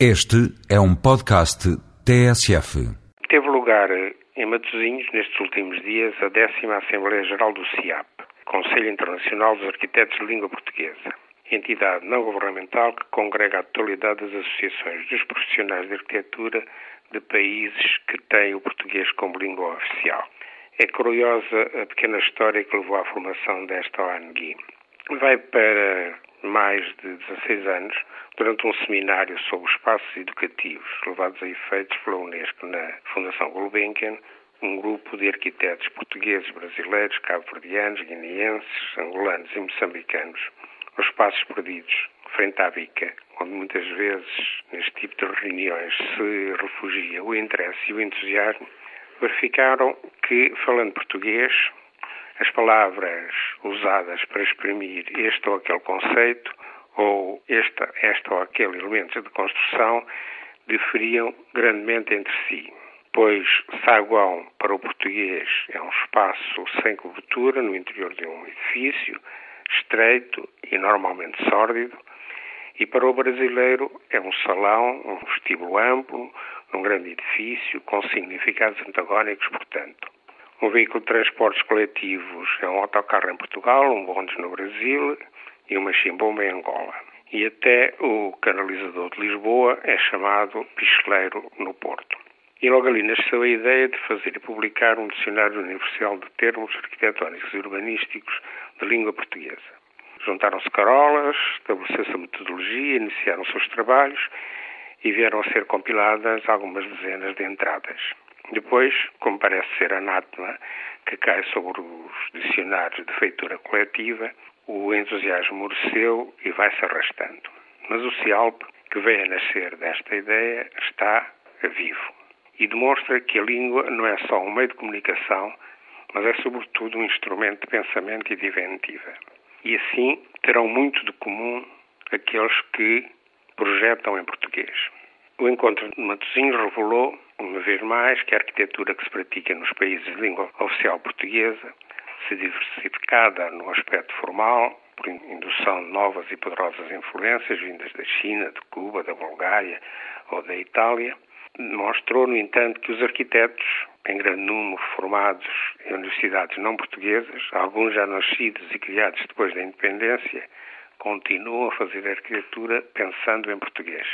Este é um podcast TSF. Teve lugar em Matosinhos, nestes últimos dias, a décima Assembleia Geral do CIAP, Conselho Internacional dos Arquitetos de Língua Portuguesa, entidade não governamental que congrega a totalidade das associações dos profissionais de arquitetura de países que têm o português como língua oficial. É curiosa a pequena história que levou à formação desta ONG. Vai para mais de 16 anos, durante um seminário sobre espaços educativos levados a efeitos pela Unesco na Fundação Gulbenkian, um grupo de arquitetos portugueses, brasileiros, cabo-verdianos, guineenses, angolanos e moçambicanos, os espaços perdidos, frente à bica, onde muitas vezes, neste tipo de reuniões, se refugia o interesse e o entusiasmo, verificaram que, falando português, as palavras usadas para exprimir este ou aquele conceito ou esta, esta ou aquele elemento de construção diferiam grandemente entre si, pois saguão para o português é um espaço sem cobertura no interior de um edifício, estreito e normalmente sórdido, e para o brasileiro é um salão, um vestíbulo amplo, num grande edifício, com significados antagónicos, portanto. Um veículo de transportes coletivos é um autocarro em Portugal, um bonde no Brasil e uma chimbomba em Angola. E até o canalizador de Lisboa é chamado picheleiro no Porto. E logo ali nasceu a ideia de fazer e publicar um dicionário universal de termos arquitetónicos e urbanísticos de língua portuguesa. Juntaram-se carolas, estabeleceu-se a metodologia, iniciaram-se os trabalhos e vieram a ser compiladas algumas dezenas de entradas. Depois, como parece ser anátema que cai sobre os dicionários de feitura coletiva, o entusiasmo mereceu e vai-se arrastando. Mas o CIALP, que veio a nascer desta ideia, está vivo e demonstra que a língua não é só um meio de comunicação, mas é sobretudo um instrumento de pensamento e de inventiva. E assim terão muito de comum aqueles que projetam em português. O encontro de Matosinhos revelou, uma vez mais, que a arquitetura que se pratica nos países de língua oficial portuguesa, se diversificada no aspecto formal, por indução de novas e poderosas influências vindas da China, de Cuba, da Bulgária ou da Itália, mostrou, no entanto, que os arquitetos, em grande número formados em universidades não portuguesas, alguns já nascidos e criados depois da independência, continuam a fazer arquitetura pensando em português.